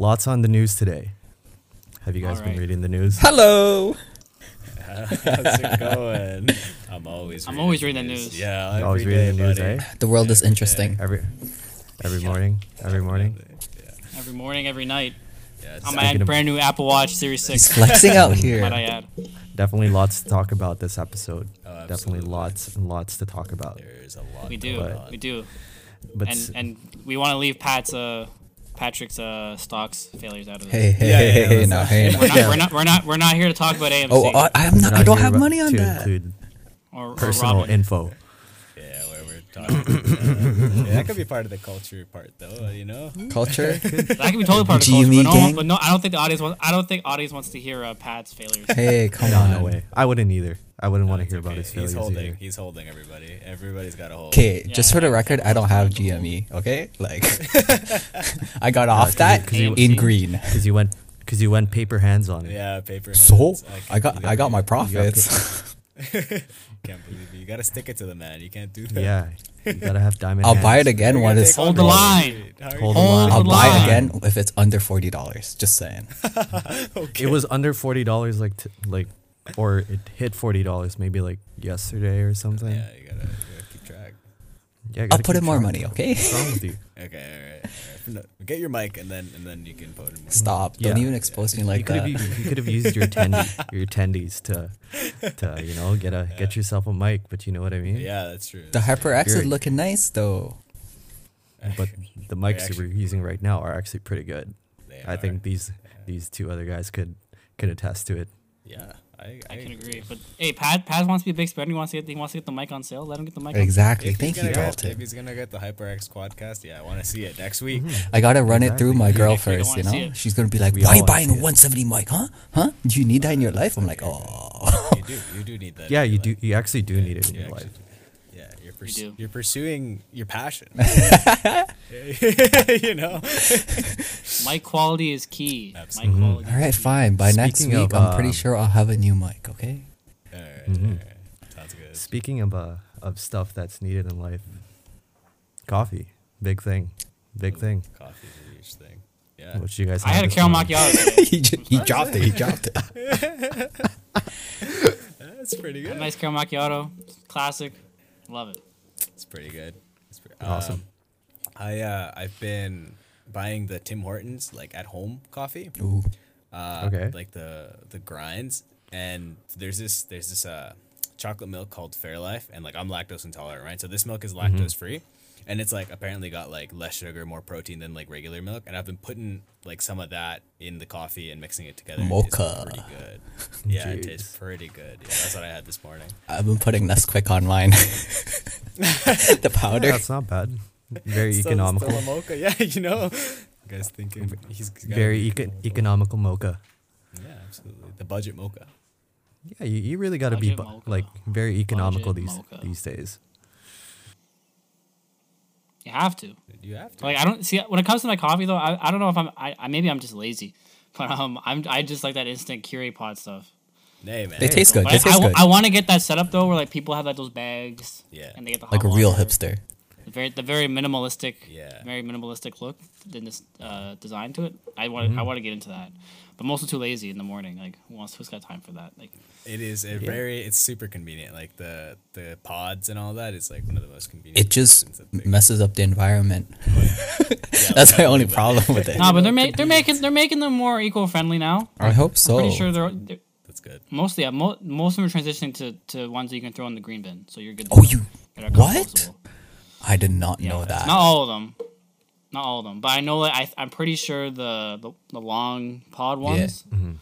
Lots on the news today. Have you guys All been reading the news? Hello. How's it going? I'm always. I'm always reading the news. Yeah, You always reading day, the news, buddy. eh? The world is Every interesting. Every every morning, every morning. Yeah, Every morning, every night. yeah. it's- I'm Speaking at of- brand new Apple Watch Series He's 6. flexing out here. Might I here. add? Definitely lots to talk about this episode. Oh, Definitely lots and lots to talk about. There's a lot. We do. But- We do. But And s- and we want to leave Pat's uh Patrick's uh stocks failures out of this. Hey, hey, Yeah, hey, yeah, hey, let's no, hey, no. We're not, we're not we're not we're not here to talk about AMC Oh, I, I'm we're not. I don't have money on that. include or, or personal Robin. info. Yeah, where we're talking. uh, yeah, that could be part of the culture part, though. You know. Culture. That could be totally part of the culture, but no, gang? but no, I don't think the audience wants. I don't think audience wants to hear uh, Pat's failures. Hey, come No, on. no way. I wouldn't either. I wouldn't want to It's hear about okay. his He's holding. either. He's holding everybody. Everybody's got a hold. Okay, Yeah, just for the record, I don't have GME. Okay, like I got off 'cause that you- 'cause you- in green. Because you went because you went paper hands on it. Yeah, paper. So hands. I got I got my profits. Can't believe it. You gotta stick it to the man. You can't do that. Yeah, you gotta have diamond. I'll buy it again You're when it's. Hold the line. How are you Hold the line. I'll buy it again if it's under forty dollars. Just saying. okay. It was under forty dollars, like t- like, or it hit forty dollars maybe like yesterday or something. Yeah, you gotta, you gotta keep track. Yeah, I I'll put in more money. Okay. What's wrong with you? Okay, all right. All right. No, get your mic and then and then you can put it. More. Stop! Don't Yeah. even expose me like could that. have you could have used your attendee your attendees to to you know get a get yourself a mic, but you know what I mean. Yeah, that's true. The HyperX is looking nice though. But the mics that we're using right now are actually pretty good. They I are. think these these two other guys could could attest to it. Yeah, I, I can agree. But hey, Pat Pat wants to be a big spender. He wants to get he wants to get the mic on sale. Let him get the mic. on Exactly. Thank you, gonna If he's gonna get the HyperX Quadcast, yeah, I want to see it next week. Mm-hmm. I gotta run it through my Yeah, girl next week I first. You know, it. she's gonna be like, We "Why all you buying a 170 mic? Huh? Huh? Do you need that in your life?" I'm like, "Oh." You do, you do need that. Yeah, in you your do. You actually do need it in You your life. do. Yeah, you're do. you're pursuing your passion. you know. Mic quality is key. Absolutely. Mic quality. All right, fine. By next week, of, I'm pretty um, sure I'll have a new mic. Okay. All right, Mhm. all right. Sounds good. Speaking of uh, of stuff that's needed in life, coffee, big thing, big thing. Coffee is a huge thing. Yeah. What you guys? I had a this caramel macchiato. he, ju- he dropped it. He dropped it. That's pretty A good. nice caramel macchiato. Classic. Love it. It's pretty good. It's pretty, Awesome. Um, I uh, I've been buying the Tim Hortons like at home coffee. Ooh. Uh, Okay. Like the the grinds, and there's this there's this uh chocolate milk called Fairlife, and like I'm lactose intolerant, right? So this milk is Mm-hmm. lactose free, and it's like apparently got like less sugar, more protein than like regular milk, and I've been putting like some of that in the coffee and mixing it together. Mocha. pretty good. Yeah, it tastes pretty good. Yeah, that's what I had this morning. I've been putting Nesquik online. the powder. Yeah, that's not bad. Very Still- economical. Still a mocha, yeah. You know, guys thinking he's Very eco- economical mocha. Yeah, absolutely. The budget mocha. Yeah, you, you really got to be bu- like very economical Budget these mocha. these days. You have to. You have to. Like I don't see when it comes to my coffee though. I, I don't know if I'm I, I maybe I'm just lazy, but um I'm I just like that instant Keurig pot stuff. Nay, man. They taste good. But They I, taste I, good. want to get that setup though, where like people have like those bags. Yeah. And they get the Like a real water. hipster. The very the very minimalistic. Yeah. Very minimalistic look in this uh, design to it. I want Mm-hmm. I want to get into that, but mostly too lazy in the morning. Like who wants who's got time for that? Like It is a very. It's super convenient. Like the the pods and all that is like one of the most convenient. It just things that they- messes up the environment. Yeah, That's my only problem with it. no, but they're ma- they're making they're making them more eco friendly now. I hope so. Pretty sure they're, they're That's good. mostly yeah, mo- most of them are transitioning to, to ones that you can throw in the green bin, so you're good. Oh, you- what? I did not Yeah, know that. Not all of them. Not all of them, but I know that I I'm pretty sure the the, the long pod ones Mm-hmm.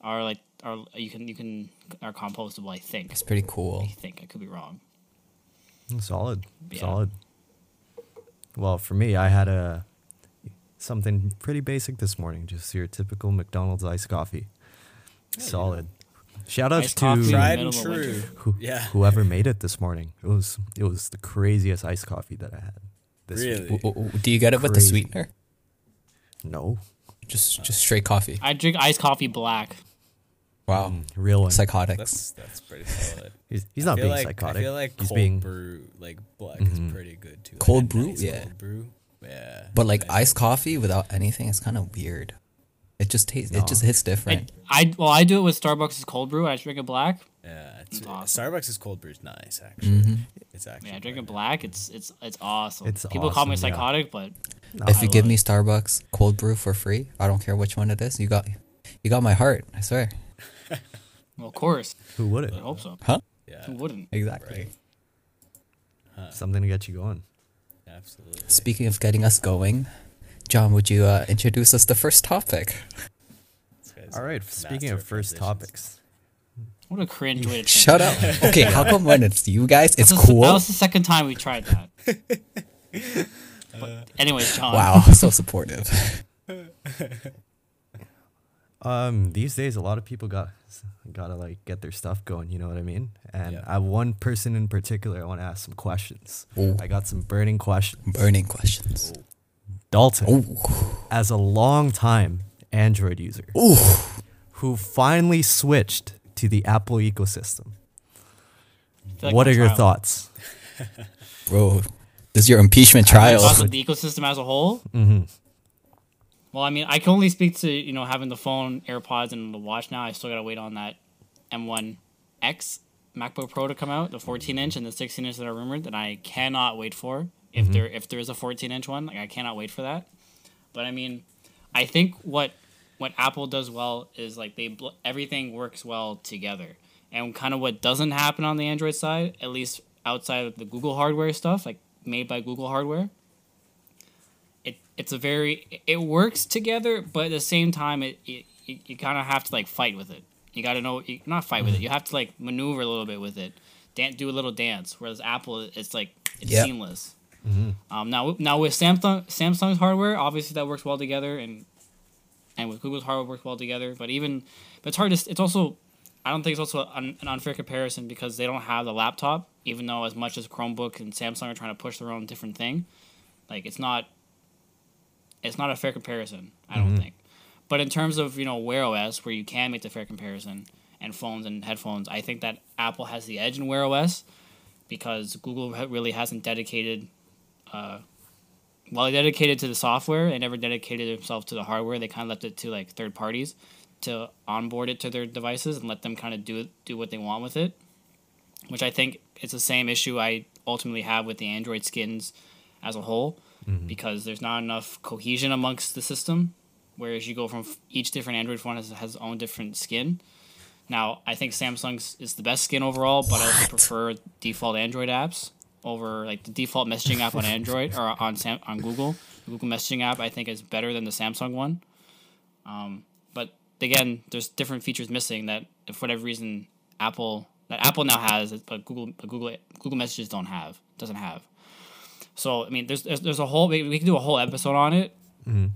are like are you can you can are compostable. I think. It's pretty cool. I think I could be wrong. Solid, Yeah. solid. Well, for me, I had a something pretty basic this morning. Just your typical McDonald's iced coffee. Solid. Shout outs Iced to. Tried and true. who, Yeah. whoever made it this morning. It was it was the craziest iced coffee that I had. This week. Really? W- w- Do you get it with the sweetener? No, Just just straight coffee. I drink iced coffee black. Wow. Mm, real one. Psychotic. That's that's pretty solid. He's, he's not being like, psychotic. I feel like he's cold being brew, like black, is mm-hmm. pretty good too. Cold a brew? nice Yeah. Cold brew Yeah. But like iced coffee without anything is kind of weird. It just tastes. It just hits different. I well, I do it with Starbucks' cold brew. I just drink it black. Yeah, it's, awesome. Starbucks' cold brew is nice actually. Mm-hmm. It's actually Yeah, I drink it quite black. It's it's it's awesome. It's People call me awesome, yeah. psychotic, but if you give love me. Starbucks cold brew for free, I don't care which one it is. You got, you got my heart. I swear. well, of course, Who wouldn't? I hope so. Huh? Yeah, Who wouldn't? Exactly. Something to get you going. absolutely. Speaking of getting us going, John, would you uh, introduce us the first topic? All right. Speaking of first topics, What a cringe way to Shut up. Okay, how come when it's you guys, it's This is- That was the second time we tried that. but anyways, John. Wow, so supportive. um, these days a lot of people got gotta like get their stuff going. You know what I mean? And Yeah. I have one person in particular. I want to ask some questions. Ooh. I got some burning questions. Burning questions. Dalton, Ooh. as a long time Android user Ooh. who finally switched to the Apple ecosystem, like what are your trial. thoughts? Bro, this is your impeachment trial. Thoughts of the ecosystem as a whole. Mm-hmm. Well, I mean, I can only speak to you know having the phone, AirPods, and the watch. Now I still gotta wait on that M1X MacBook Pro to come out, the 14 inch and the 16 inch that are rumored that I cannot wait for. If mm-hmm. there if there is a 14 inch one, like I cannot wait for that. But I mean, I think what what Apple does well is like they bl- everything works well together. And kind of what doesn't happen on the Android side, at least outside of the Google hardware stuff, like made by Google hardware, it it's a very it works together, but at the same time, it, it you, you kind of have to like fight with it. You got to know you, not fight with it. You mm-hmm. have to like maneuver a little bit with it, dan- do a little dance. Whereas Apple, it's like it's Yep. seamless. Um, now now with Samsung Samsung's hardware, obviously that works well together, and and with Google's hardware works well together. But even but it's hard to it's also I don't think it's also an, an unfair comparison because they don't have the laptop. Even though as much as Chromebook and Samsung are trying to push their own different thing, like it's not it's not a fair comparison. I don't think. But in terms of you know Wear OS, where you can make the fair comparison, and phones and headphones, I think that Apple has the edge in Wear OS because Google really hasn't dedicated. Uh, they dedicated to the software. They never dedicated themselves to the hardware. They kind of left it to like third parties to onboard it to their devices and let them kind of do do what they want with it. Which I think it's the same issue I ultimately have with the Android skins as a whole, because there's not enough cohesion amongst the system. Whereas you go from f- each different Android phone has, has its own different skin. Now, I think Samsung's is the best skin overall, but I also prefer default Android apps over like the default messaging app on Android or on Sam on Google. The Google messaging app I think is better than the Samsung one. Um, but again, there's different features missing that for whatever reason Apple that Apple now has, but Google but Google Google Messages don't have doesn't have. So I mean, there's there's, there's a whole we, we can do a whole episode on it,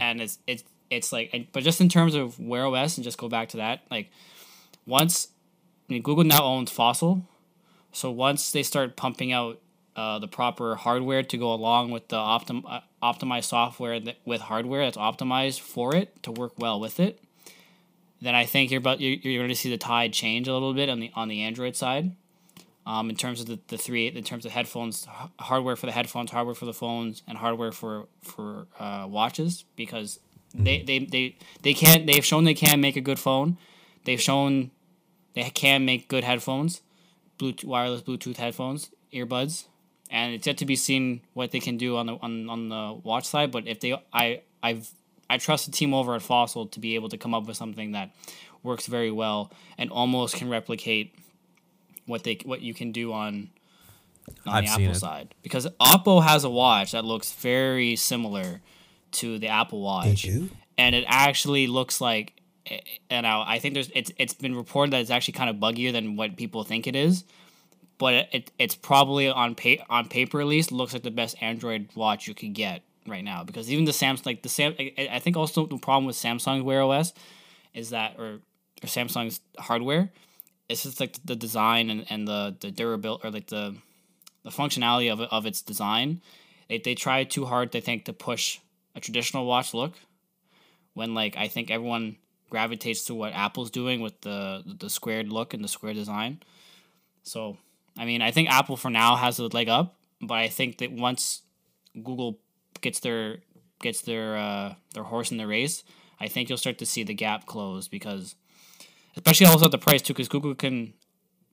and it's it's it's like but just in terms of Wear OS and just go back to that like once I mean Google now owns Fossil, so once they start pumping out uh, the proper hardware to go along with the optim- uh, optimized software that, with hardware that's optimized for it to work well with it, then I think you're about you're, you're going to see the tide change a little bit on the on the Android side. Um, in terms of the, the three, in terms of headphones, h- hardware for the headphones, hardware for the phones, and hardware for for uh, watches, because they, they, they, they can't. They've shown they can make a good phone. They've shown they can make good headphones, Bluetooth wireless Bluetooth headphones, earbuds, and it's yet to be seen what they can do on the on, on the watch side. But if they, I I've I trust the team over at Fossil to be able to come up with something that works very well and almost can replicate what they what you can do on on I've the Apple it. side because Oppo has a watch that looks very similar to the Apple They Watch do? and it actually looks like and I, I think there's it's it's been reported that it's actually kind of buggier than what people think it is but it, it it's probably on pa- on paper at least looks like the best android watch you could get right now because even the samsung like the sam I, I think also the problem with samsung's wear os is that or or samsung's hardware it's just like the design and, and the the durability or like the the functionality of, of its design they, they try too hard they think to push a traditional watch look when like I think everyone gravitates to what Apple's doing with the the squared look and the square design. So, I mean, I think Apple for now has a leg up, but I think that once Google gets their gets their uh, their horse in the race, I think you'll start to see the gap close because, especially also at the price too, because Google can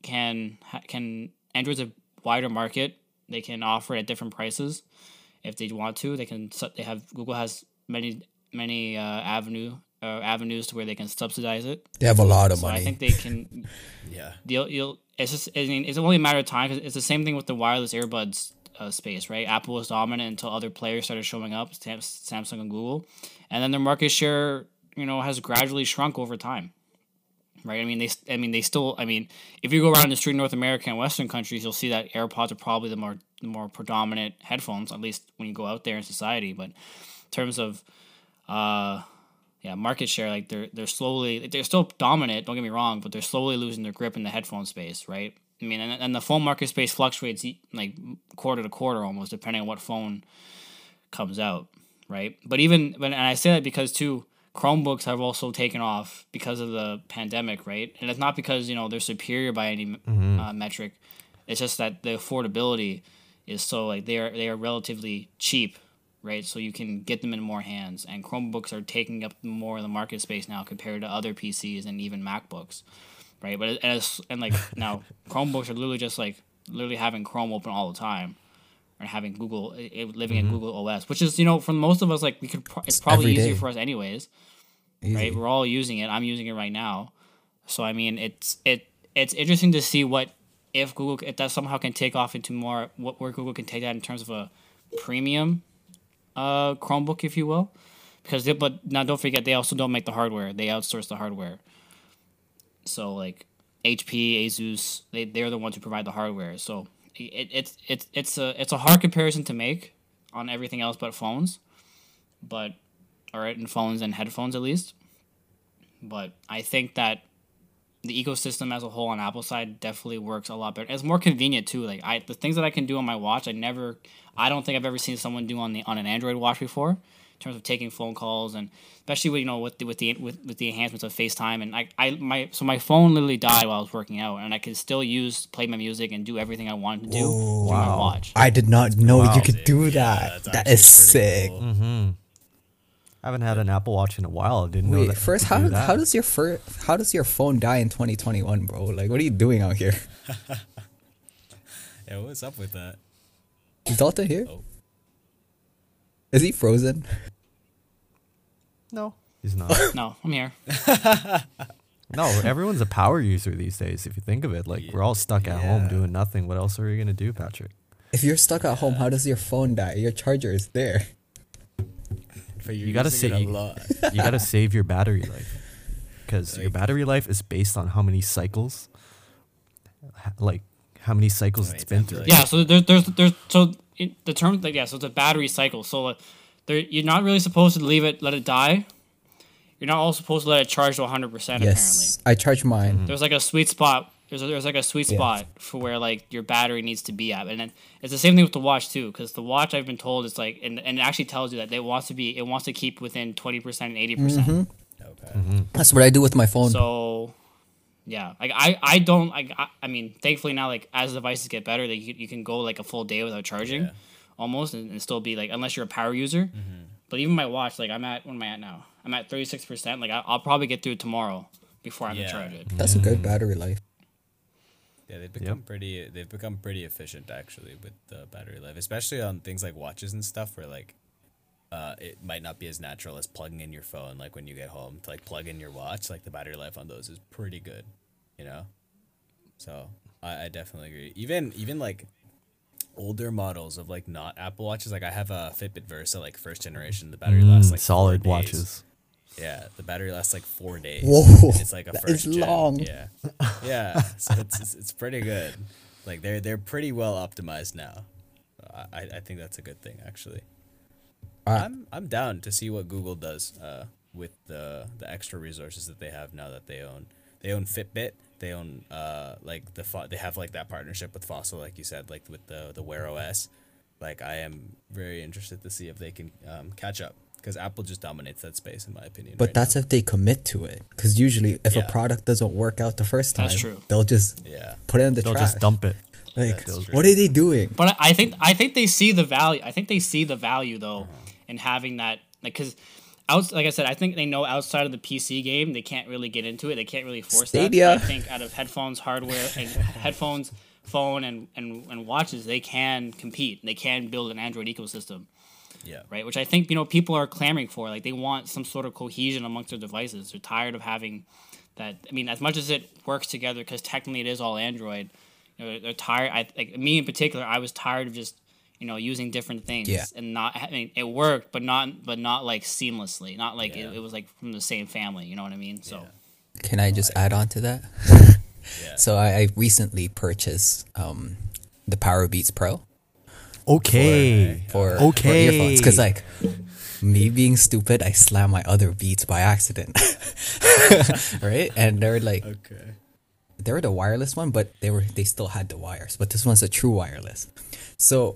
can can Android's a wider market. They can offer at different prices if they want to. They can they have Google has many many uh, avenue uh, avenues to where they can subsidize it. They have a lot of So I think they can Yeah. you'll, you'll it's just I mean it's only a matter of time 'cause it's the same thing with the wireless earbuds uh, space right? Apple was dominant until other players started showing up samsung and google. And then their market share you know has gradually shrunk over time right? I mean they i mean they still i mean if you go around the street in north america and western countries you'll see that airpods are probably the more the more predominant headphones at least when you go out there in society. But in terms of uh yeah, market share like they're they're slowly they're still dominant. Don't get me wrong, but they're slowly losing their grip in the headphone space, right? I mean, and, and the phone market space fluctuates like quarter to quarter almost, depending on what phone comes out, right? But even but and I say that because too, Chromebooks have also taken off because of the pandemic, right? And it's not because you know they're superior by any uh, metric. It's just that the affordability is so like they are they are relatively cheap right? So you can get them in more hands. And Chromebooks are taking up more of the market space now compared to other PCs and even MacBooks, right? But as and like now Chromebooks are literally just like literally having Chrome open all the time. Or having Google living in mm-hmm. Google OS, which is you know for most of us like we could pro- it's probably easier for us anyways, Easy. right? We're all using it. I'm using it right now, so I mean it's it it's interesting to see what if Google if that somehow can take off into more what where Google can take that in terms of a premium uh, Chromebook, if you will, because they, but now don't forget they also don't make the hardware; they outsource the hardware. So like HP, Asus, they they're the ones who provide the hardware. So it, it's it's it's a it's a hard comparison to make on everything else but phones, but all right, in phones and headphones at least. But I think that the ecosystem as a whole on Apple side definitely works a lot better. It's more convenient too. Like I, the things that I can do on my watch, I never, I don't think I've ever seen someone do on the on an Android watch before, in terms of taking phone calls and especially with you know with the with the with, with the enhancements of FaceTime and I, I my so my phone literally died while I was working out and I could still use play my music and do everything I wanted to do through my watch. I did not know Wow. you could do Yeah, that. that's that actually is pretty sick. Mm-hmm. I haven't had an Apple Watch in a while. I didn't know Wait, that. first, how do that. how does your fir- how does your phone die in 2021, bro? Like, what are you doing out here? Yeah, what's up with that? Is Dalton here? Oh. Is he frozen? No, he's not. No, I'm here. no, everyone's a power user these days. If you think of it, like we're all stuck at home doing nothing. What else are we gonna do, Patrick? If you're stuck at home, how does your phone die? Your charger is there. But you're You gotta using it say- a lot. You gotta save your battery life because your battery life is based on how many cycles, like how many cycles Right, it's been through. Yeah, so there's there's there's so it, the term like yeah, so it's a battery cycle. So uh, there you're not really supposed to leave it let it die. You're not also supposed to let it charge to 100 percent. Yes, I charge mine. Mm-hmm. There's like a sweet spot. There's a, there's like a sweet Yeah. spot for where like your battery needs to be at, and then it's the same thing with the watch too. Because the watch I've been told is like and, and it actually tells you that it wants to be it wants to keep within 20 percent and 80 percent. Okay. That's what I do with my phone. So, yeah, like I, I don't like. I, I mean, thankfully now, like as devices get better, that you, you can go like a full day without charging, Yeah. almost, and, and still be like unless you're a power user. Mm-hmm. But even my watch, like I'm at what am I at now? I'm at thirty six percent. Like I, I'll probably get through it tomorrow before I have Yeah. to charge it. That's a good battery life. Yeah, they've become pretty. They've become pretty efficient actually with the battery life, especially on things like watches and stuff, where like, uh, it might not be as natural as plugging in your phone. Like when you get home to like plug in your watch, like the battery life on those is pretty good, you know. So I, I definitely agree. Even even like older models of like not Apple watches, like I have a Fitbit Versa, like first generation. The battery lasts Mm, like four solid watches. Yeah, the battery lasts like four days. Whoa, it's like a that first is gen. long. Yeah, yeah. So it's, it's it's pretty good. Like they're they're pretty well optimized now. I I think that's a good thing actually. Alright. I'm I'm down to see what Google does uh, with the the extra resources that they have now that they own. They own Fitbit. They own uh like the fo- they have like that partnership with Fossil, like you said, like with the the Wear OS. Like I am very interested to see if they can um, catch up because Apple just dominates that space in my opinion. But right now. that's if they commit to it. Because usually, if a product doesn't work out the first time, That's true. they'll just yeah. put it in the They'll trash. just dump it. Like, what are they doing? But I I think I think they see the value. I think they see the value though and having that like because. Out, like I said, I think they know outside of the PC game, they can't really get into it. They can't really force Stadia. that. I think out of headphones, hardware, and headphones, phone, and, and and watches, they can compete. They can build an Android ecosystem Yeah. right? Which I think you know people are clamoring for. Like they want some sort of cohesion amongst their devices. They're tired of having that. I mean, as much as it works together, because technically it is all Android. You know, they're, they're tired. I like me in particular. I was tired of just you know using different things Yeah. and not. I mean, it worked, but not but not like seamlessly. Not like Yeah. it, it was like from the same family. You know what I mean? So Can I just add on to that? Yeah. So I, I recently purchased um, the Powerbeats Pro Okay. for, Okay. for earphones because like me being stupid, I slammed my other Beats by accident, right? And they're like Okay. they were the wireless one, but they were they still had the wires. But this one's a true wireless. So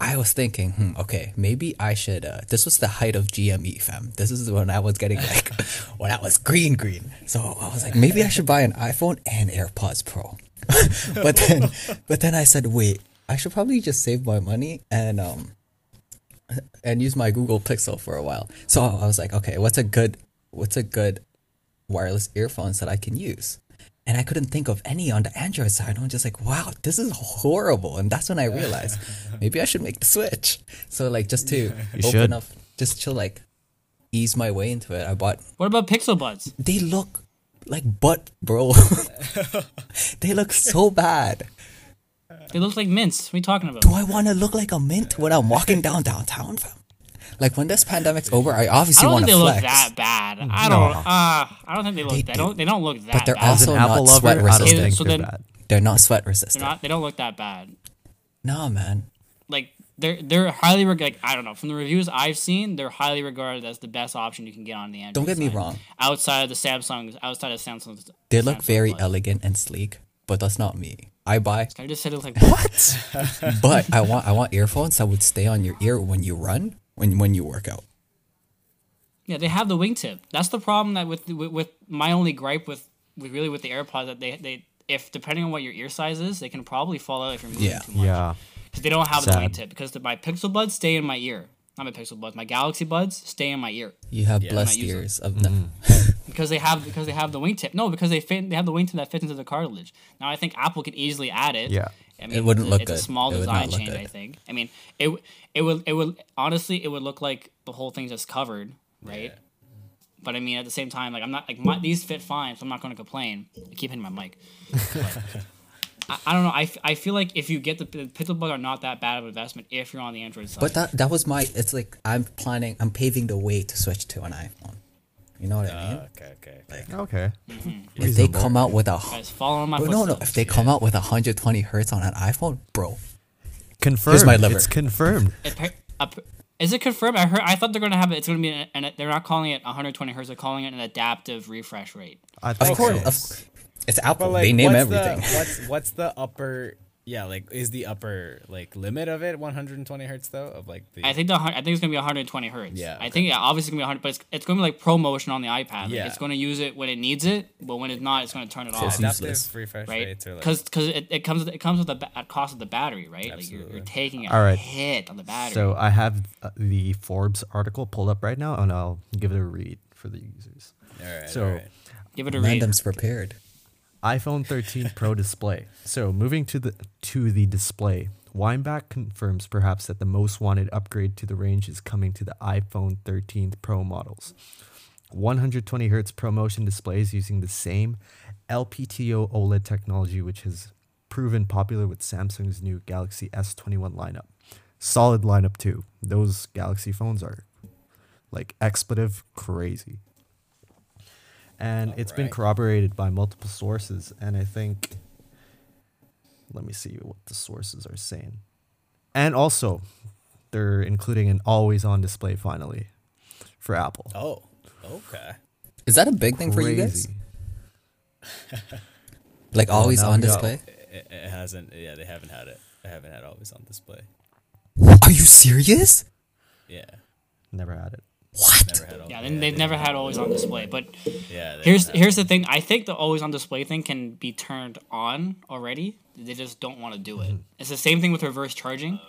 I was thinking, hmm, okay, maybe I should. Uh, this was the height of GME, fam. This is when I was getting like when I was green, green. So I was like, maybe I should buy an iPhone and AirPods Pro. but then, but then I said, wait, I should probably just save my money and um and use my Google Pixel for a while. So I was like, okay, what's a good what's a good wireless earphones that I can use? And I couldn't think of any on the Android side. I'm just like, wow, this is horrible. And that's when I realized maybe I should make the switch. So like just to open should. up, just to like ease my way into it, I bought. what about Pixel Buds? They look like butt, bro. they look so bad. They look like mints. What are you talking about? Do I want to look like a mint when I'm walking down downtown, fam? Like when this pandemic's over, I I obviously don't want think to they flex. look that bad. I don't. Uh, I don't think they look. They They, do. don't. They don't look that. Bad. But they're bad. Also an not sweat I resistant. think So they're then- bad. They're not sweat They're resistant. not. They don't look that bad. No, man. like they're they're highly reg- like I don't know from the reviews I've seen they're highly regarded as the best option you can get on the Android. Don't get me side. wrong. Outside of the Samsung, outside of Samsung, They look very Bud. elegant and sleek, but that's not me. I buy, I just said it was like what? but I want I want earphones that would stay on your ear when you run, when when you work out. yeah, they have the wingtip. That's the problem that with with, with my only gripe with, with really with the AirPods that they they if depending on what your ear size is, they can probably fall out if you're moving Yeah. too much. Yeah. because they don't have Sad. the wingtip because the, my Pixel Buds stay in my ear. Not my Pixel Buds, my Galaxy Buds stay in my ear. You have Yeah. blessed Might use it. ears of no. because they have because they have the wingtip. No, because they fit. They have the wingtip that fits into the cartilage. Now I think Apple could easily add it. Yeah. I mean, It wouldn't it's, look it's good. a small It design change. good. I think. I mean, it it would it would honestly it would look like the whole thing's just covered, right? Yeah. But I mean, at the same time, like I'm not like my, these fit fine, so I'm not going to complain. I keep hitting my mic. But I, I don't know. I, f- I feel like if you get the, the Pixel Bud are not that bad of an investment if you're on the Android side. But that that was my. It's like I'm planning. I'm paving the way to switch to an iPhone. You know what I mean? Uh, okay, okay. Like Okay. if they come out with a guys, follow my no no if they come out with 120 hertz on an iPhone, bro. Confirmed. my liver. It's confirmed. It pa- up- Is it confirmed? I heard. I thought they're going to have it. It's going to be, an, and they're not calling it 120 hertz. They're calling it an adaptive refresh rate. I Of think course, so. of, it's Apple. But like, they name what's everything. The, what's what's the upper? Yeah, like is the upper like limit of it 120 hertz though? Of like the I think the I think it's going to be 120 hertz. Yeah, I think yeah, obviously it's going to be 100, but it's, it's going to be like pro ProMotion on the iPad. Like, Yeah. it's going to use it when it needs it, but when it's not, it's going to turn it So off. it's adaptive useless. refresh right? rates are like Because it, it comes it comes with the ba- at cost of the battery, right? Like you're, you're taking a All right. hit on the battery. So I have uh, the Forbes article pulled up right now, and I'll give it a read for the users. all right. so- all right. Give it a read. Random's prepared. iPhone 13 Pro display. So moving to the to the display, Weinbach confirms perhaps that the most wanted upgrade to the range is coming to the iPhone 13 Pro models. 120 hertz ProMotion displays using the same LPTO OLED technology, which has proven popular with Samsung's new Galaxy S21 lineup. Solid lineup too. Those Galaxy phones are like expletive crazy and it's been corroborated by multiple sources and i think let me see what the sources are saying and also they're including an always on display finally for apple Oh, okay. Is that a big thing for you guys? Like always now on display? It, it hasn't. Yeah, they haven't had it. I haven't had always on display. Are you serious? Yeah, never had it What? never yeah, then they've never had always on display. But Yeah. here's haven't. here's the thing. I think the always on display thing can be turned on already. They just don't want to do Mm-hmm. it. It's the same thing with reverse charging.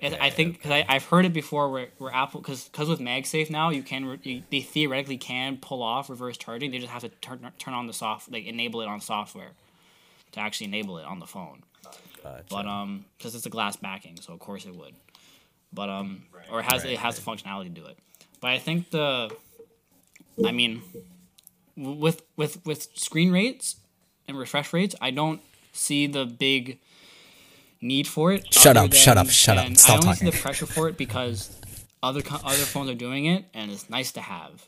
And I think because I I've heard it before where, where Apple because because with MagSafe now you can re- you, they theoretically can pull off reverse charging. They just have to turn turn on the soft like enable it on software to actually enable it on the phone. Gotcha. But um, because it's a glass backing, so of course it would. But um, or it has Right, it has the functionality to do it. But I think the, I mean, with with with screen rates and refresh rates, I don't see the big need for it. Shut other up, shut up, shut up, and stop I only talking. see the pressure for it because other other phones are doing it, and it's nice to have.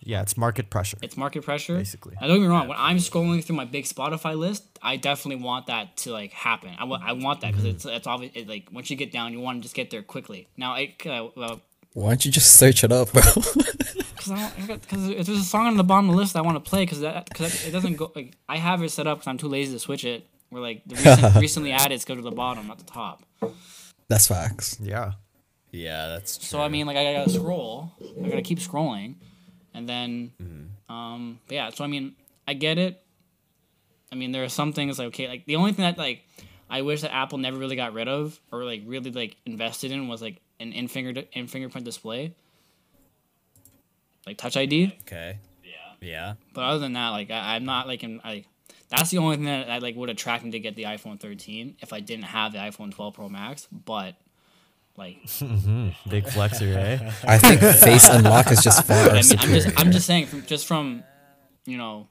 Yeah, it's market pressure. It's market pressure. Basically. Now, don't get me wrong. When I'm scrolling through my big Spotify list, I definitely want that to like happen. I I want that because Mm-hmm. it's it's obvious. It, like once you get down, you want to just get there quickly. Now, it uh, well, Why don't you just search it up, bro? because if there's a song on the bottom of the list I want to play because that because it doesn't go like I have it set up because I'm too lazy to switch it. Where like the recent, recently added go to the bottom, not the top. That's facts. Yeah. yeah, that's true. So I mean, like I gotta scroll. I gotta keep scrolling, and then, um, but yeah. So I mean, I get it. I mean, there are some things like okay, like the only thing that like I wish that Apple never really got rid of or like really like invested in was like an in finger in fingerprint display, like Touch ID. okay. Yeah. Yeah. But other than that, like I, I'm not like in like that's the only thing that I like would attract me to get the iPhone 13 if I didn't have the iPhone 12 Pro Max. But like Big flexer, eh? I think face unlock is just far I mean, I'm just I'm just saying from just from you know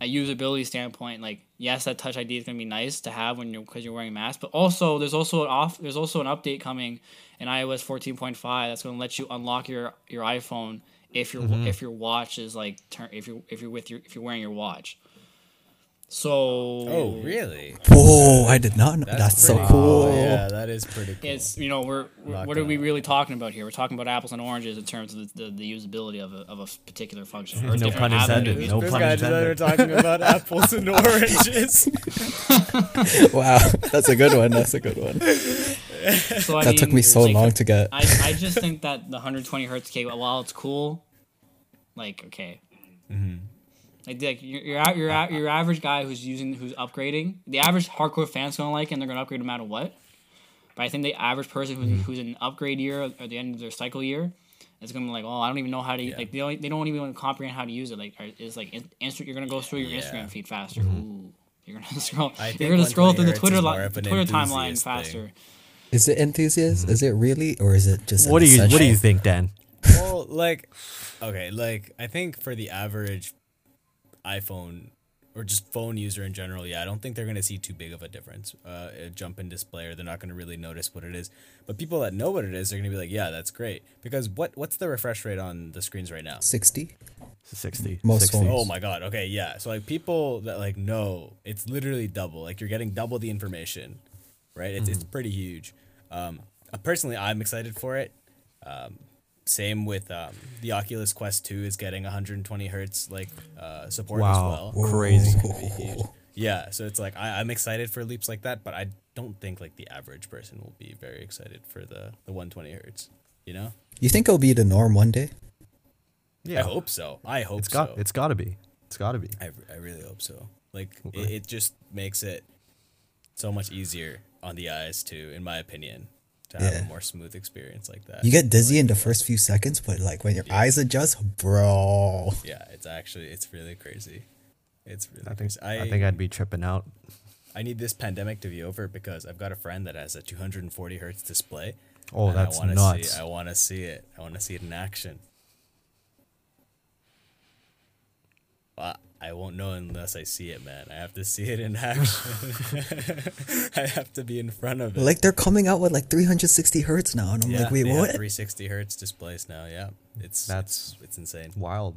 a usability standpoint, like yes, that Touch ID is gonna be nice to have when you're because you're wearing a mask, but also there's also an off there's also an update coming in iOS 14.5 that's gonna let you unlock your your iPhone if your mm-hmm. if your watch is like turn if you if you're with your if you're wearing your watch. So Oh, really? Whoa, I did not know. That's, so pretty cool. Oh, yeah, that is pretty cool. it's you know we're, we're what are we really talking about here? We're talking about apples and oranges in terms of the, the, the usability of a, of a particular function or No different pun intended. avenues. No this pun guy just over intended. talking about apples and oranges. Wow, that's a good one. That's a good one. So, I That took me so like, long to get. I, I just think that the 120 hertz cable, while it's cool, like okay, mm-hmm. Like, like your your a- your a- your average guy who's using who's upgrading, the average hardcore fan's gonna like it and they're gonna upgrade no matter what. But I think the average person who's, mm-hmm. who's in an upgrade year or the end of their cycle year is gonna be like, oh, I don't even know how to like they don't, they don't even comprehend how to use it. Like are- it's like in, you're gonna go through your Yeah. Instagram feed faster. Mm-hmm. Ooh, you're gonna scroll. I You're gonna scroll through the Twitter hertz li- of Twitter timeline thing. faster. Is it enthusiast? Mm-hmm. Is it really, or is it just? What do you What do you think, Dan? well, like, okay, like I think for the average iPhone or just phone user in general, yeah, I don't think they're gonna see too big of a difference, uh, a jump in display, or they're not gonna really notice what it is. But people that know what it is, they're gonna be like, yeah, that's great. Because what what's the refresh rate on the screens right now? Sixty. 60. Most 60. phones. Oh my god. Okay, yeah. So like people that like know it's literally double. Like you're getting double the information, right? It's it's pretty huge. Um, uh, personally, I'm excited for it. Um, same with um, the Oculus Quest 2 is getting 120 hertz like uh, support Wow. as well. Wow, Crazy. Yeah, so it's like I, I'm excited for leaps like that, but I don't think like the average person will be very excited for the the 120 hertz. You know? You think it'll be the norm one day? Yeah. I hope so. I hope It's got so. it's got to be. It's got to be. I, I really hope so. Like it, it just makes it so much easier on the eyes too, in my opinion, to have Yeah. a more smooth experience like that. You get dizzy in the first few seconds, but like when your eyes adjust, bro. yeah, it's actually it's really crazy. It's really I think crazy. I, think I'd be tripping out. I need this pandemic to be over because I've got a friend that has a 240 hertz display. Oh, and I that's wanna nuts. See, I want to see it. I want to see it in action. Well, I won't know unless I see it, man. I have to see it in action. I have to be in front of it. Like they're coming out with like 360 hertz now, and I'm yeah, like, wait, they have what? 360 hertz displays now. Yeah, it's That's- it's, it's insane. Wild.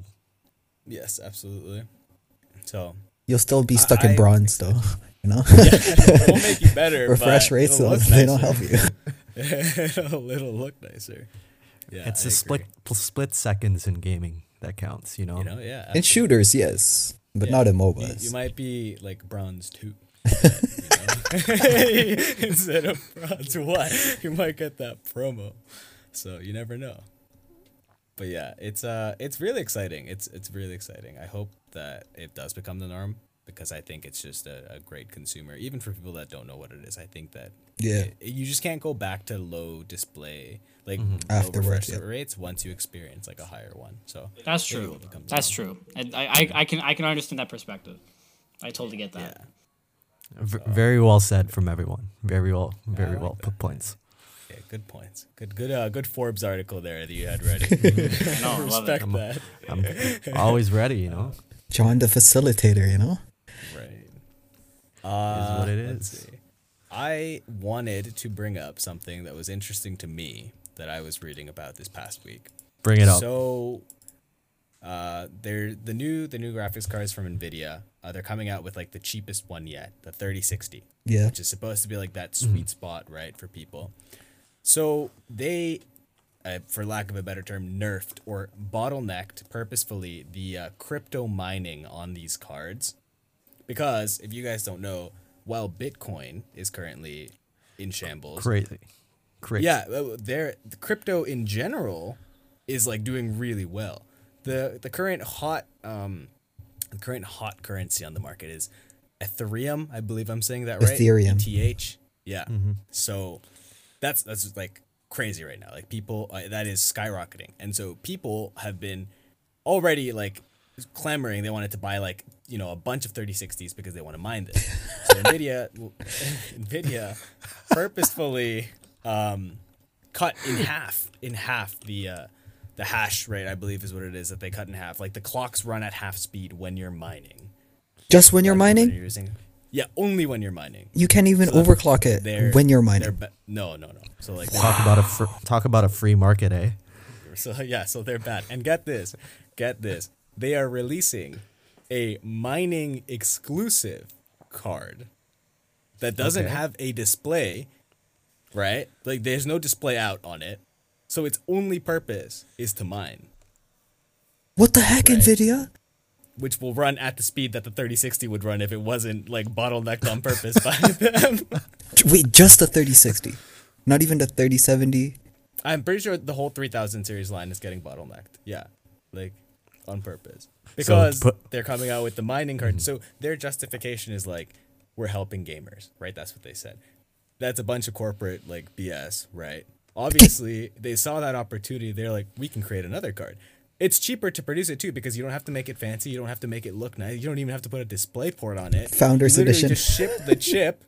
Yes, absolutely. So You'll still be stuck in I- bronze though, you know. it won't make you better. Refresh but rates, though, they don't help you. it'll, it'll look nicer. Yeah, it's I a split agree. pl- split seconds in gaming that counts. You know. You know, yeah. In shooters, yes, but Yeah. not in You, MOBAs. you might be like bronze two. But, you know? Instead of bronze one, you might get that promo. So you never know. But yeah, it's uh it's really exciting. It's it's really exciting. I hope that it does become the norm. Because I think it's just a, a great consumer. Even for people that don't know what it is, I think that Yeah. it- you just can't go back to low display like Mm-hmm. low Afterwards, refresh yeah. rates once you experience like a higher one. So That's true. it will come That's down. true. And I, I, I can I can understand that perspective. I totally get that. Yeah. V- very well said from everyone. Very well, very like well that. put points. Yeah, good points. Good, good, uh, good Forbes article there that you had ready. I know, I love it. Respect that. I'm always ready, you know. John the facilitator, you know? Right. Uh, what it let's is. I wanted to bring up something that was interesting to me that I was reading about this past week. Bring it up. So, uh, they're the new the new graphics cards from Nvidia. Uh, they're coming out with like the cheapest one yet, the 3060, Yeah. which is supposed to be like that sweet spot, right, for people. So they, uh, for lack of a better term, nerfed or bottlenecked purposefully the uh, crypto mining on these cards, because if you guys don't know, while Bitcoin is currently in shambles, Crazy, crazy. yeah, uh, there the crypto in general is like doing really well. The the current hot um the current hot currency on the market is Ethereum, I believe I'm saying that right. Ethereum. ETH. Yeah. So that's that's like crazy right now. Like people uh, that is skyrocketing. And so people have been already like clamoring they wanted to buy like, you know, a bunch of 3060s because they want to mine this. So Nvidia Nvidia purposefully um cut in half in half the uh the hash rate I believe is what it is that they cut in half. Like the clocks run at half speed when you're mining. Just when you're Like, mining? you're using- yeah, only when you're mining. You can't even overclock it when you're they're mining. ba- no, no, no. So like Talk about a fr- talk about a free market, eh? so yeah, so they're bad. And get this, get this. They are releasing a mining exclusive card that doesn't Okay. have a display, right? Like there's no display out on it. So its only purpose is to mine, What the heck, Right. Nvidia? which will run at the speed that the 3060 would run if it wasn't like bottlenecked on purpose by them. Wait, just the 3060. Not even the 3070. I'm pretty sure the whole 3000 series line is getting bottlenecked. Yeah. Like on purpose. Because put- they're coming out with the mining card. Mm-hmm. So their justification is like we're helping gamers, right? That's what they said. That's a bunch of corporate like BS, right? Obviously, they saw that opportunity. They're like, we can create another card. It's cheaper to produce it too because you don't have to make it fancy. You don't have to make it look nice. You don't even have to put a display port on it. Founders you edition. Just ship the chip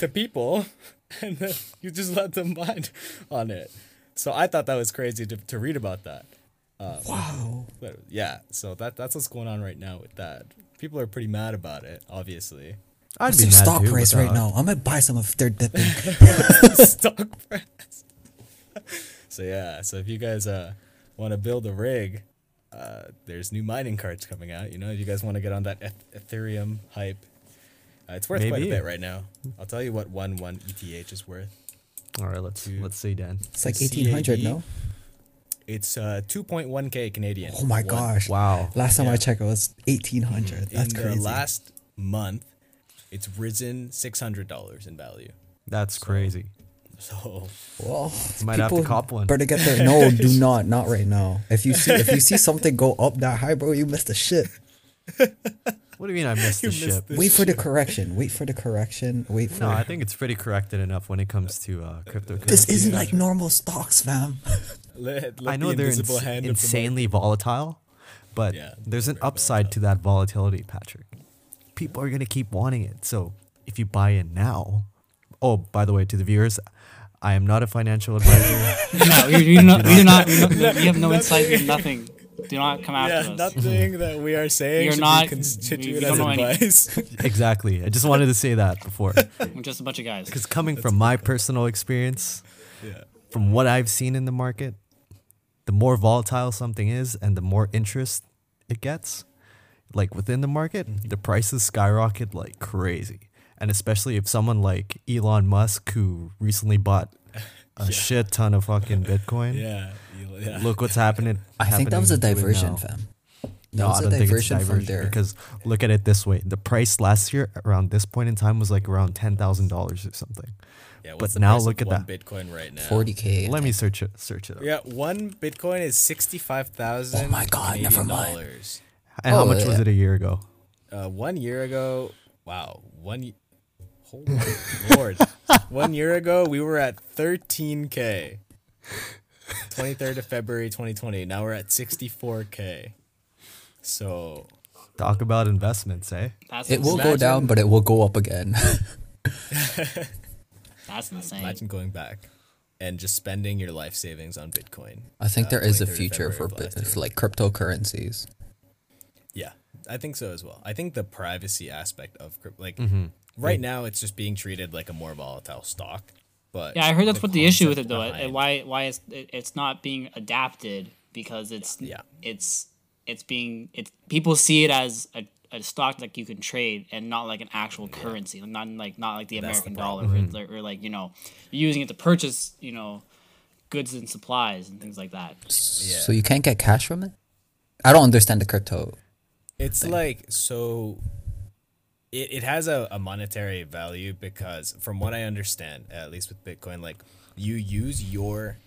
to people, and then you just let them mine on it. So I thought that was crazy to, to read about that. Wow. But yeah, so that that's what's going on right now with that. People are pretty mad about it, obviously. I'd What's be their mad stock too, price but, right uh, now? I might buy some of their dipping. Stock price. so yeah, so if you guys uh want to build a rig, uh, there's new mining cards coming out. You know, if you guys want to get on that Ethereum hype, uh, it's worth quite a bit right now. I'll tell you what one one ETH is worth. All right, let's let's see, Dan. It's like 1800, no? It's uh 2.1k Canadian. Oh my One. gosh. Wow. Last time I checked, it was 1800. That's in crazy. the last month, it's risen six hundred dollars in value. That's crazy. So well, Might have to people cop one. Better get there. no. Do not. Not right now. If you see if you see something go up that high, bro, you missed the shit. What do you mean I missed the missed ship? Wait for the correction. Wait for the correction. Wait for. No, I think it's pretty corrected enough when it comes to uh, cryptocurrency. this isn't like normal stocks, fam. let, let I know the they're invisible ins- hand of insanely volatile, but Yeah, there's an very upside to that volatility, Patrick. People are gonna keep wanting it, so if you buy in now, oh, by the way, to the viewers, I am not a financial advisor. No, you, you, not, you do not. You, no, you have no insight. You have nothing. Do not come after Yeah, us. nothing that we are saying You're not- be constituted we as don't know any- advice. exactly. I just wanted to say that before, We're just a bunch of guys. because coming from my personal experience, yeah. from what I've seen in the market, the more volatile something is and the more interest it gets, like within the market, Mm-hmm. the prices skyrocket like crazy. And especially if someone like Elon Musk, who recently bought a shit ton of fucking Bitcoin, Yeah. yeah. look what's happening. I think that was a happening to it diversion, now. fam. That No, was I a don't think it's diversion from diversion there. because look at it this way: the price last year around this point in time was like around ten thousand dollars or something. Yeah but what's the now look at one that. Bitcoin right now. 40k. Let me search it. Search it. Up. Yeah, one Bitcoin is sixty-five thousand. Oh my God, never mind. Dollars. And how Oh, much was it a year ago? uh, one year ago. Wow, one. Holy lord! One year ago, we were at 13k. 23rd of February 2020. Now we're at 64k. So Talk about investments, eh? That's It will insane. go down, but it will go up again. That's insane. imagine going back and just spending your life savings on Bitcoin. I think uh, there is a future for, of last bit- year. for like cryptocurrencies. Yeah, I think so as well. I think the privacy aspect of like Mm-hmm. right now, it's just being treated like a more volatile stock. But Yeah, I heard that's what the issue with it though, and behind- why why it's it, it's not being adapted because it's Yeah. it's it's being it's people see it as a, a stock that you can trade and not like an actual currency, not like not like the That's the American dollar or, mm-hmm. it's like- or like you know using it to purchase you know goods and supplies and things like that. So you can't get cash from it? I don't understand the crypto. It's like so. It, it has a, a monetary value because, from what I understand, at least with Bitcoin, like you use your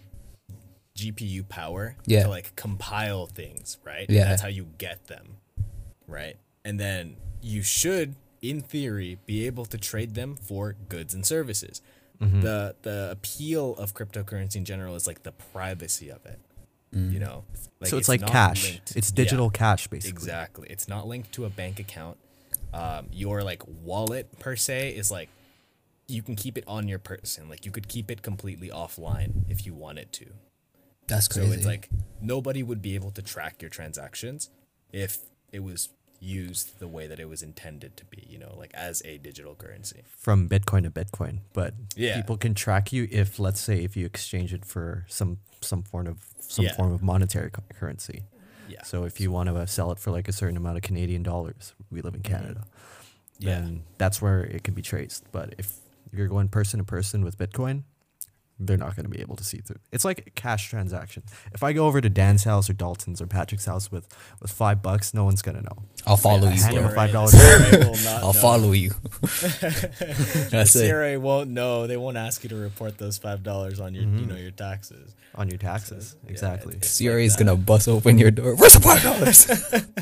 GPU power Yeah. to like compile things, right? And Yeah. that's how you get them, right? And then you should, in theory, be able to trade them for goods and services. The the appeal of cryptocurrency in general is like the privacy of it. You know, so it's, like cash. linked- It's yeah. digital cash, basically. Exactly. It's not linked to a bank account. Um, your like wallet per se is like you can keep it on your person. Like you could keep it completely offline if you wanted to. That's crazy. So it's like nobody would be able to track your transactions if it was used the way that it was intended to be, you know, like as a digital currency. From Bitcoin to Bitcoin, but Yeah. people can track you if, let's say, if you exchange it for some some form of some Yeah. form of monetary cu- currency. Yeah. So if you want to uh, sell it for like a certain amount of Canadian dollars, we live in Canada, Mm-hmm. Yeah. then that's where it can be traced. But if you're going person to person with Bitcoin, they're not going to be able to see through. It's like a cash transaction. If I go over to Dan's house or Dalton's or Patrick's house with with five bucks, no one's gonna know. I'll follow Yeah, you, hand him a five dollar CRA will not I'll know. follow you. The That's it. CRA won't know. They won't ask you to report those five dollars on your, you know, your taxes. on your taxes. Yeah, exactly. it's- CRA is gonna bust open your door. Where's the five dollars?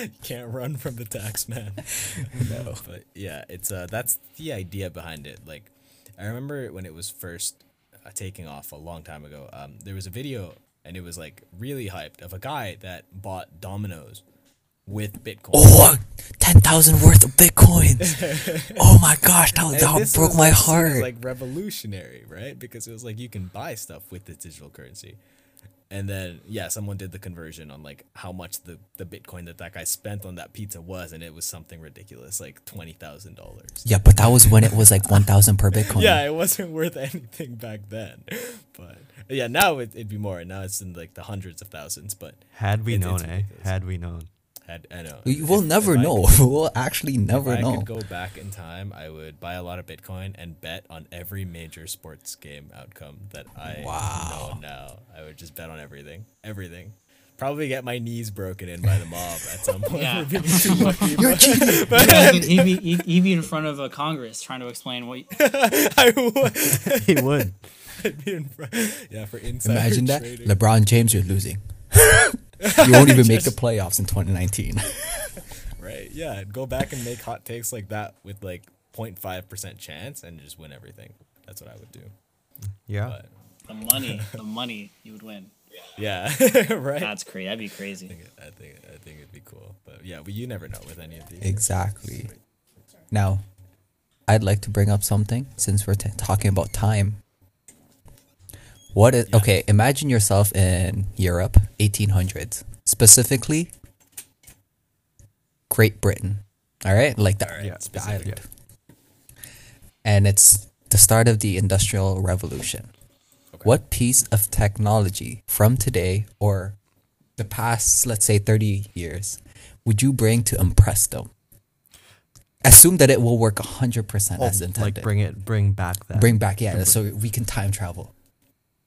You can't run from the tax man. no, but yeah, it's uh that's the idea behind it. Like, I remember when it was first taking off a long time ago. Um, there was a video and it was like really hyped of a guy that bought Domino's with Bitcoin. oh, 10,000 worth of bitcoins. Oh my gosh, that, And that this broke was, my like, seen as, heart. like revolutionary, right? Because it was like you can buy stuff with the digital currency. And then yeah, someone did the conversion on like how much the, the Bitcoin that that guy spent on that pizza was, and it was something ridiculous, like twenty thousand dollars. yeah, but that was when it was like 1,000 per bitcoin. Yeah, it wasn't worth anything back then, but yeah, now it, it'd be more. Now it's in like the hundreds of thousands. But Had we It's- known, eh? Had we known. Had, I know We will never if know. could- we'll actually never if I know. could go back in time, I would buy a lot of Bitcoin and bet on every major sports game outcome that I Wow. know now. I would just bet on everything, everything. Probably get my knees broken in by the mob at some point Yeah. for being too lucky. You're but cheating. Yeah, he'd, he'd be he'd, he'd be in front of a Congress trying to explain what. I would he would. be in front. Yeah, for insider Imagine that. trading. LeBron James, you're losing. You won't even make the playoffs in 2019. Right. Yeah. Go back and make hot takes like that with like 0.5% chance and just win everything. That's what I would do. Yeah. But The money, the money you would win. yeah. right. That's crazy. That'd be crazy. I think, it- I think I think it'd be cool. But yeah, but you never know with any of these. exactly. Now, I'd like to bring up something since we're t- talking about time. What is okay? Imagine yourself in Europe, 1800s, specifically Great Britain. All right, like the, right, Yeah, the island. And it's the start of the Industrial Revolution. Okay. What piece of technology from today or the past, let's say 30 years, would you bring to impress them? Assume that it will work 100% Oh, as intended. like bring it, bring back that. Bring back, yeah, so we can time travel.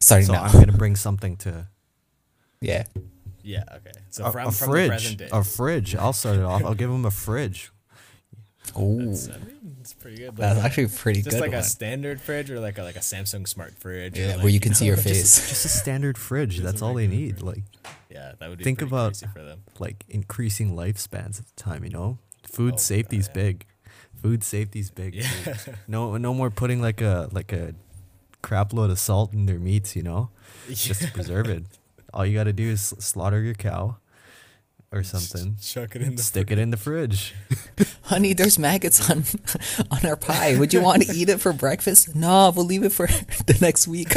Starting So now. I'm gonna bring something to yeah. Yeah. Okay. So a, from, a from fridge. present day. A fridge. I'll start it off. I'll give him a fridge. Oh, That's, I mean, it's pretty good. that's actually a pretty just good like one. a standard fridge or like a like a Samsung smart fridge. Yeah, like, where you can see know, your face. Just a standard fridge. That's all they need. Like, Yeah, that would be Think about- crazy for them. like increasing lifespans at the time. You know, Food Oh, safety's big. Food safety's big. Yeah. No, no more putting like a like a crap load of salt in their meats. You know, just to preserve it. All you got to do is slaughter your cow, or something. Chuck it in the Stick it in the fridge. Honey, there's maggots on on our pie. Would you want to eat it for breakfast? No, we'll leave it for the next week.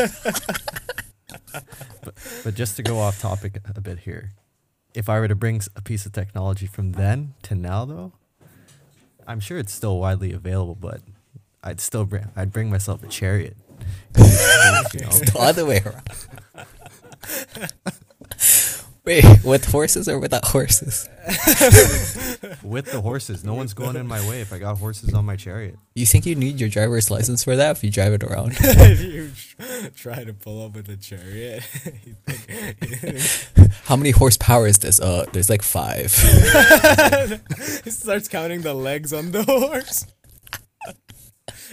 But just to go off topic a bit here, if I were to bring a piece of technology from then to now, though, I'm sure it's still widely available. But I'd still bring I'd bring myself a chariot. You know? the other way around. Wait, with horses or without horses? With the horses, no one's going in my way if I got horses on my chariot. You think you need your driver's license for that if you drive it around? if you try to pull up with a chariot, How many horsepower is this? Uh, there's like five. he starts counting the legs on the horse.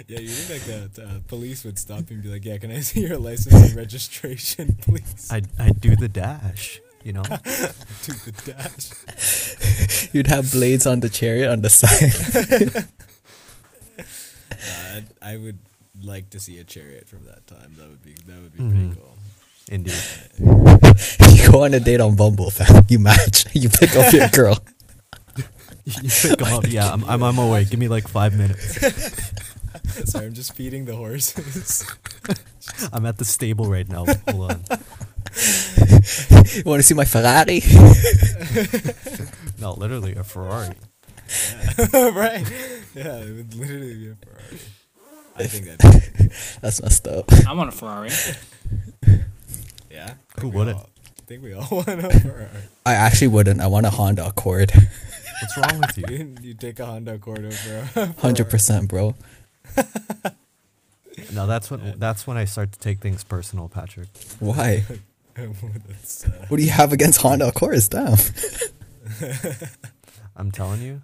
Yeah, you think like the uh, police would stop you and be like, "Yeah, can I see your license and registration, please?" I'd I'd do the dash. You know, do the dash. You'd have blades on the chariot on the side. Uh, I would like to see a chariot from that time. That would be that would be Mhm. pretty cool. indeed. you go on a date on Bumble, fam. You match. You pick up your girl. You pick 'em up. Yeah, I'm, I'm on my way. Give me like five minutes. Sorry, I'm just feeding the horses. I'm at the stable right now. Hold on. You want to see my Ferrari? No, literally a Ferrari. right? Yeah, it would literally be a Ferrari. I think that. That's messed up. I want a Ferrari. Yeah. Who wouldn't? all- I think we all want a Ferrari. I actually wouldn't. I want a Honda Accord. What's wrong with you? You, you take a Honda Accord over Hundred percent, bro. No, that's when that's when I start to take things personal, Patrick. Why? That's, uh, What do you have against Honda Accords? Damn. I'm telling you,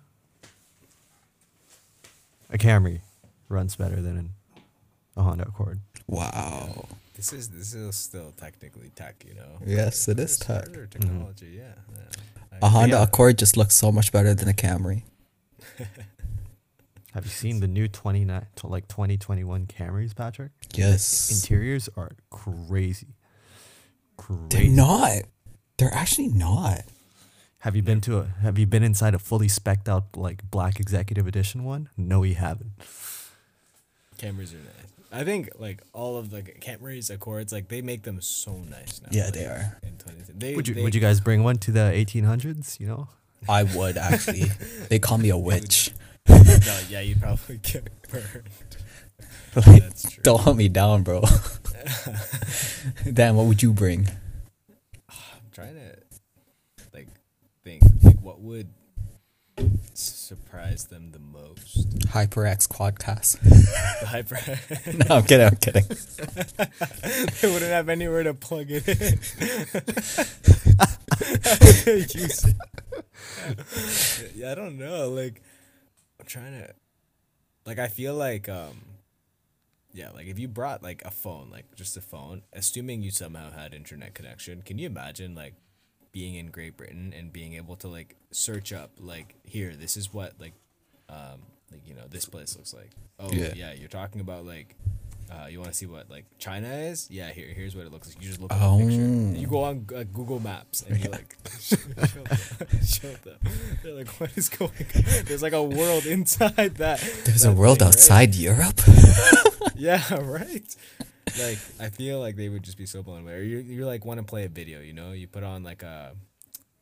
a Camry runs better than a Honda Accord. Wow. this is this is still technically tech, you know. Yes, it is It's tech. harder technology, yeah. yeah. I- A Honda Yeah. Accord just looks so much better than a Camry. Have you seen the new 29 like 2021 Camrys, Patrick? Yes. Interiors are crazy. They're not. They're actually not. Have you been to a have you been inside a fully specced out like black executive edition one? No, you haven't. Camrys are nice. I think like all of the Camrys, Accords, like they make them so nice now. Yeah, like, they are. In 20, they, Would you they, would you guys bring one to the 1800s, you know? I would actually. they call me a witch. No, yeah, you'd probably get burned. Like, That's true. don't hunt me down, bro. Damn, what would you bring? I'm trying to like think like what would surprise them the most. HyperX Quadcast. The hyper. no, I'm kidding. I'm kidding. they wouldn't have anywhere to plug it in. Use it. yeah, I don't know. Like, trying to. Like, I feel like, um, yeah, like if you brought like a phone, like just a phone, assuming you somehow had internet connection, can you imagine like being in Great Britain and being able to like search up like here, this is what like, um, like you know this place looks like. Oh Yeah. yeah, you're talking about like uh, you want to see what like China is? Yeah, here, here's what it looks like. You just look at the picture. Oh. You go on uh, Google Maps and you like show, show them. They're like, what is going on? There's like a world inside that. There's a world thing, right? outside Europe. Yeah, right. Like I feel like they would just be so blown away. Or you you like want to play a video, you know? You put on like a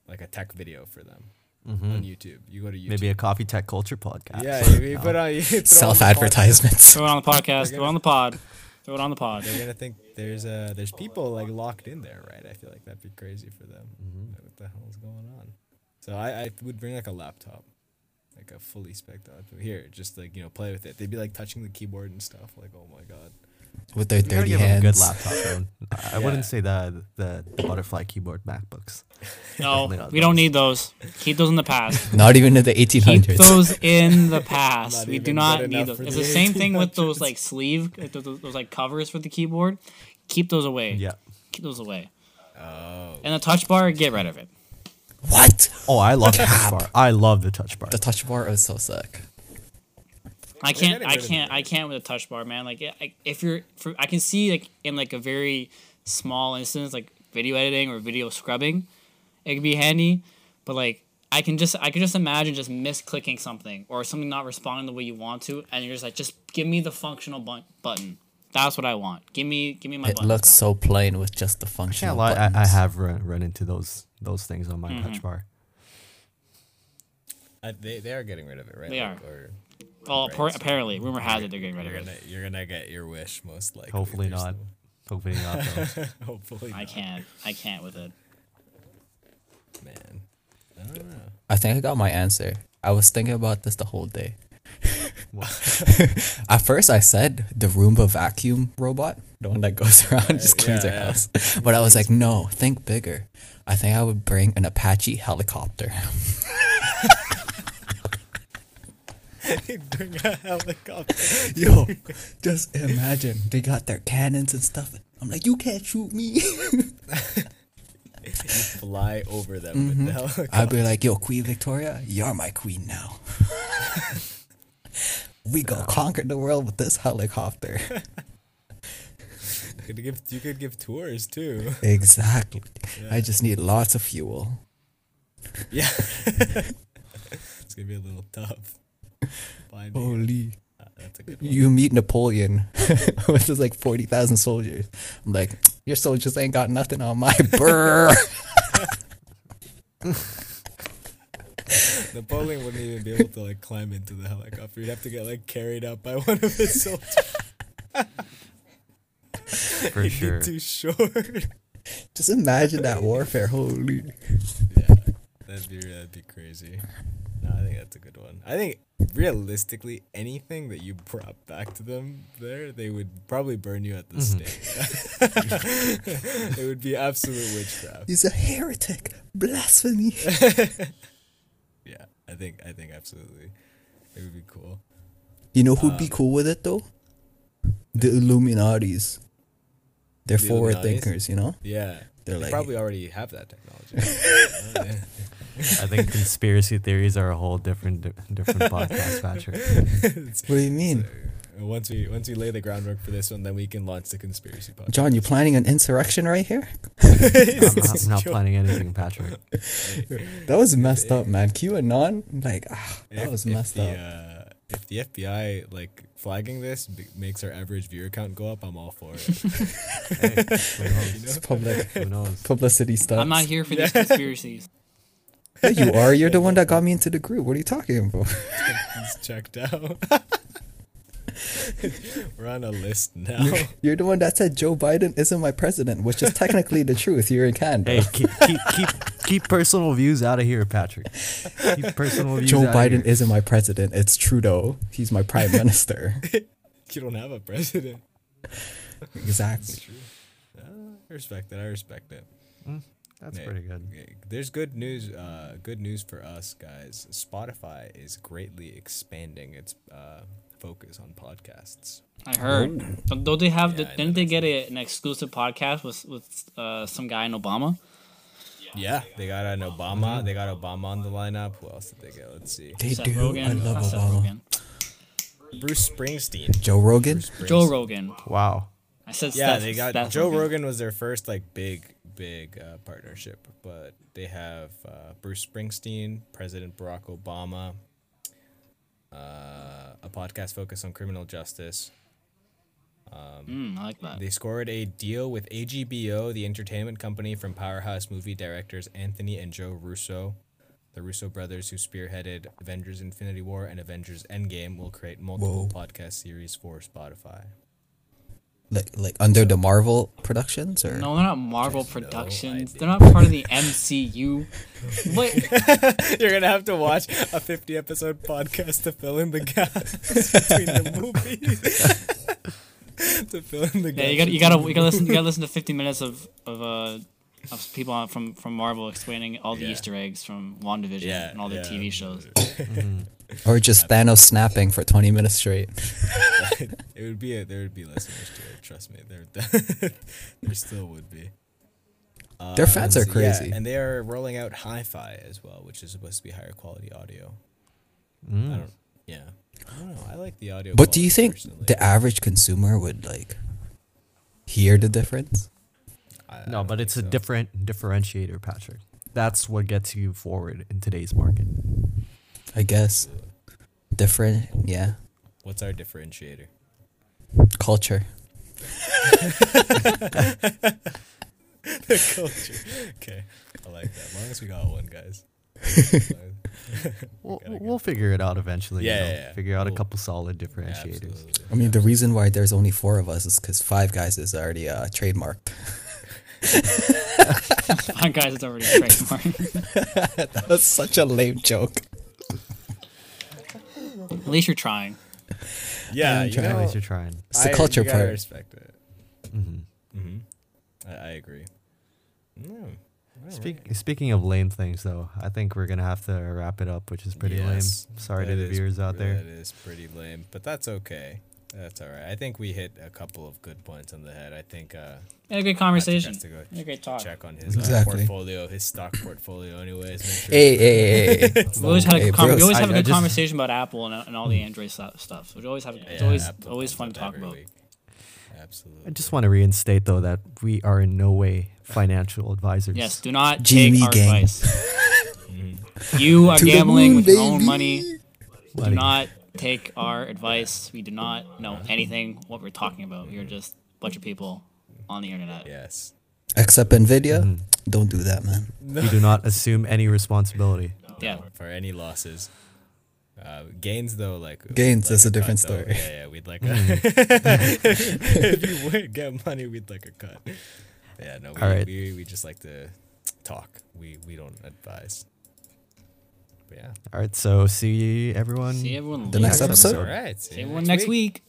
like a tech video for them on YouTube. You go to YouTube. Mm-hmm. Maybe a coffee tech culture podcast. yeah, you, you put on you throw on Self advertisements. Throw it on the podcast. Throw it on the pod. Throw it on the pod. podcast. They're gonna think there's uh there's people like locked in there, right? I feel like that'd be crazy for them. Mm-hmm. Like, what the hell is going on? So I, I would bring like a laptop, like a fully spec'd laptop. Here, just like you know, play with it. They'd be like touching the keyboard and stuff. Like, oh my god. With their You gotta dirty give 'em a good hands. laptop though. I- I Yeah. wouldn't say the the butterfly keyboard MacBooks. No, Definitely not we don't need those. Keep those in the past. Not even in the 1800s. Keep 1800s. those in the past. We do not need those. It's the the same thing with those like sleeve, like, those, those, those, like covers for the keyboard. Keep those away. Yeah. Keep those away. Oh. And the touch bar, get rid of it. What? Oh, I love the touch bar. I love the touch bar. The touch bar is so sick. I can't. I can't. I can't with a touch bar, man. Like, I, if you're, for, I can see like in like a very small instance, like video editing or video scrubbing, it could be handy. But like, I can just, I can just imagine just misclicking something or something not responding the way you want to, and you're just like, just give me the functional bu- button. That's what I want. Give me, give me my. It looks back. so plain with just the Can't functional lie, I, I have run, run into those those things on my Mm-hmm. touch bar. Uh, they they are getting rid of it, right? They Like, are. Or Well, Right, appar- so apparently, rumor has it they're getting rid you're of gonna it. you're gonna get your wish most likely. Hopefully There's not. Hopefully not. Though. no- hopefully I not, can't. I can't with it. man. I don't know. I think I got my answer. I was thinking about this the whole day. At first, I said the Roomba vacuum robot, the one that goes around and just oh, cleans yeah, your yeah. house. But I was like, no, think bigger. I think I would bring an Apache helicopter. Bring a helicopter. Yo, just imagine they got their cannons and stuff. I'm like, you can't shoot me. Fly over them Mm-hmm. with the helicopter. I'd be like, yo, Queen Victoria, you're my queen now. we go conquer the world with this helicopter. Could give you could give tours too. exactly. I just need lots of fuel. Yeah. it's gonna be a little tough. Finding it. Holy. Uh, that's a good one. You meet Napoleon with just like 40,000 soldiers. I'm like, your soldiers ain't got nothing on my brr. Napoleon wouldn't even be able to like climb into the helicopter. He'd have to get like carried up by one of his soldiers. For He'd sure. be too short. just imagine that warfare. Holy. yeah, that'd be that'd be crazy. No, I think that's a good one. I think realistically, anything that you brought back to them there, they would probably burn you at the Mm-hmm. stake. it would be absolute witchcraft. He's a heretic. Blasphemy. Yeah, I think I think absolutely, it would be cool. You know who'd be cool with it though? The Illuminatis. They're The forward Illuminatis? thinkers, you know? Yeah, They're they like- probably already have that technology. I think conspiracy theories are a whole different di- different podcast, Patrick. What do you mean? Uh, once we once we lay the groundwork for this one, then we can launch the conspiracy podcast. John, you planning an insurrection right here? I'm, I'm not planning anything, Patrick. That was messed up, man. QAnon? Like, ah, that If- was if messed the, up. Uh, if the FBI like flagging this b- makes our average viewer count go up, I'm all for it. Hey, who knows? It's public Who knows? publicity stuff. I'm not here for these conspiracies. Yeah, you are. You're the one that got me into the group. What are you talking about? He's checked out. We're on a list now. You're the one that said Joe Biden isn't my president, which is technically the truth. You're in Canada. Hey, keep keep keep keep personal views out of here, Patrick. Keep personal views. Joe out of Biden here. isn't my president. It's Trudeau. He's my prime minister. you don't have a president. exactly. Uh, I respect it. I respect it. Mm. That's Yeah. pretty good. Okay, There's good news. Uh, good news for us guys. Spotify is greatly expanding its uh, focus on podcasts. I heard. Don't they have, Yeah, the, didn't they get a, an exclusive podcast with with uh, some guy in Obama? Yeah, they got an Obama. They got Obama on the lineup. Who else did they get? Let's see. They Seth do. Rogen. I love not Seth Obama. Rogen. Bruce Springsteen. Joe Rogan. Joe Rogan. Wow. I said Yeah, Seth- they got Seth Joe Rogan was their first like big big uh, partnership, but they have uh, Bruce Springsteen, President Barack Obama, uh, a podcast focused on criminal justice. Mm, I like that. They scored a deal with AGBO, the entertainment company from Powerhouse movie directors Anthony and Joe Russo. The Russo brothers, who spearheaded Avengers Infinity War and Avengers Endgame, will create multiple Whoa. podcast series for Spotify. Like, like under the Marvel productions, or No, they're not Marvel Just no Productions. idea. they're not part of the MCU. What? You're gonna have to watch a 50 episode podcast to fill in the gaps between the movies. to fill in the gaps. Yeah, you got you gotta you gotta listen you gotta listen to 50 minutes of of uh of people from from Marvel explaining all the Yeah. Easter eggs from WandaVision Yeah, and all their yeah. TV shows. or just Thanos snapping for twenty minutes straight. it would be a, there would be listeners to it. Trust me, there there still would be. Their fans are so, yeah, crazy. and they are rolling out hi-fi as well, which is supposed to be higher quality audio. I Mm. don't. Yeah, I don't know. I like the audio. But do you think personally. the average consumer would like hear the difference? I- I No, don't but think it's a different differentiator, Patrick. That's what gets you forward in today's market. I guess different. Yeah, What's our differentiator? culture. Culture. Okay, I like that. As long as we got one, guys. We'll, we'll figure it out eventually. you Yeah, know, yeah, yeah. Figure out a We'll- couple solid differentiators. Absolutely. I mean, the reason why there's only four of us is because Five Guys is already uh, trademarked. Fine, guys, it's already trademarked. that was such a lame joke. At least you're trying. Yeah, you trying. At least you're trying. It's the I- culture you gotta part. Respect it. Mm-hmm. Mm-hmm. I, I agree. Mm, all Speak, right. Speaking of lame things, though, I think we're gonna have to wrap it up, which is pretty Yes, lame. Sorry to that the is- viewers out there. That is pretty lame, but that's okay. That's all right. I think we hit a couple of good points on the head. I think uh, had a great Patrick conversation. has to go had a great talk. check on his uh, portfolio, his stock portfolio. Anyways, sure Hey, hey, hey, hey. We always, had a Hey, con- we bros. always have a I- I good just- conversation about Apple and, and all the Android stu- stuff. We always have it's Yeah, always Apple always fun to talk about. week. Absolutely. I just want to reinstate though that we are in no way financial advisors. Yes, do not Jimmy take our gang. advice. Mhm. You are To gambling moon, with your own baby. money. Do Money. not take our advice. We do not know anything what we're talking about. We are just a bunch of people on the internet. Yes. Except Nvidia, Mhm. don't do that, man. We do not assume any responsibility. Yeah. For any losses. Uh, gains though, like Gains, like that's a cut, different though. story. Yeah, yeah, we'd like a, if you would get money, we'd like a cut. Yeah, no, we, All right. we, we just like to talk. We we don't advise. But yeah, All right, so see everyone. See everyone The next later. episode? all right. See everyone next week.